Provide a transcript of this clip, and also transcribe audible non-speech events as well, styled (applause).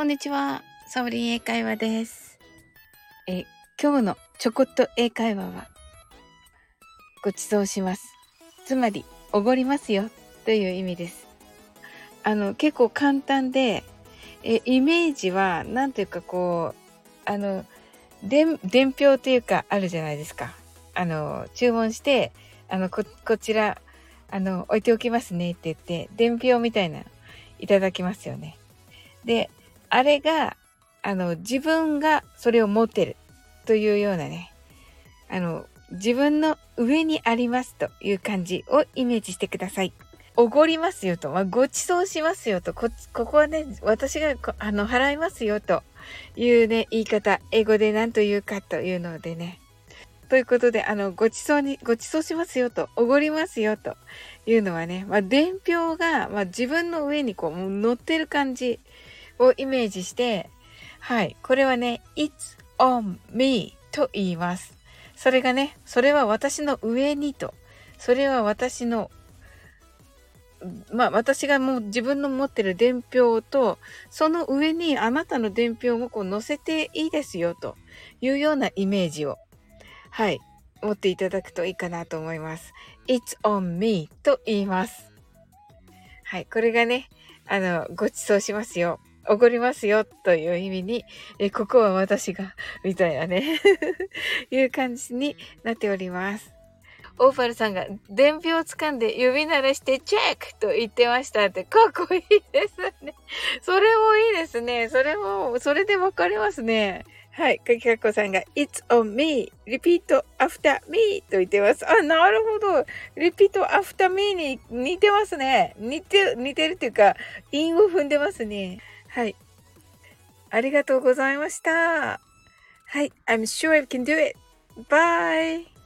こんにちは。サオリン英会話です。え、今日のちょこっと英会話は、ご馳走します。つまり、おごりますよという意味です。あの、結構簡単で、え、イメージは、なんというかこう、あの、伝、伝票というかあるじゃないですか。あの、注文して、あの、こ、こちら、あの、置いておきますねって言って、伝票みたいな、いただきますよね。で、あれが、あの、自分がそれを持てるというようなね、あの、自分の上にありますという感じをイメージしてください。おごりますよと、まあ、ご馳走しますよと、こ、ここはね、私が、あの、払いますよというね、言い方、英語で何と言うかというのでね。ということで、あの、ご馳走に、ご馳走しますよと、おごりますよというのはね、まあ、伝票が、まあ、自分の上にこう、乗ってる感じをイメージして、はい、これはね、it's on me と言います。それがね、それは私の上にと、それは私のまあ私がもう自分の持ってる伝票と、その上にあなたの伝票もこう載せていいですよというようなイメージを、はい、持っていただくといいかなと思います。It's on me と言います。はい、これがね、あの、ご馳走しますよ。おごりますよという意味に、えここは私が、(laughs) みたいなね (laughs) いう感じになっております。オーファルさんが、伝票を掴んで指鳴らしてチェックと言ってましたって、かっこいいですね。それもいいですね。それも、それでわかりますね。はい。かきかっこさんが、It's on me. repeat after me と言ってます。あ、なるほど。repeat after me に似てますね。似て、似てるっていうか、韻を踏んでますね。はい。ありがとうございました。はい。I'm sure I can do it. Bye.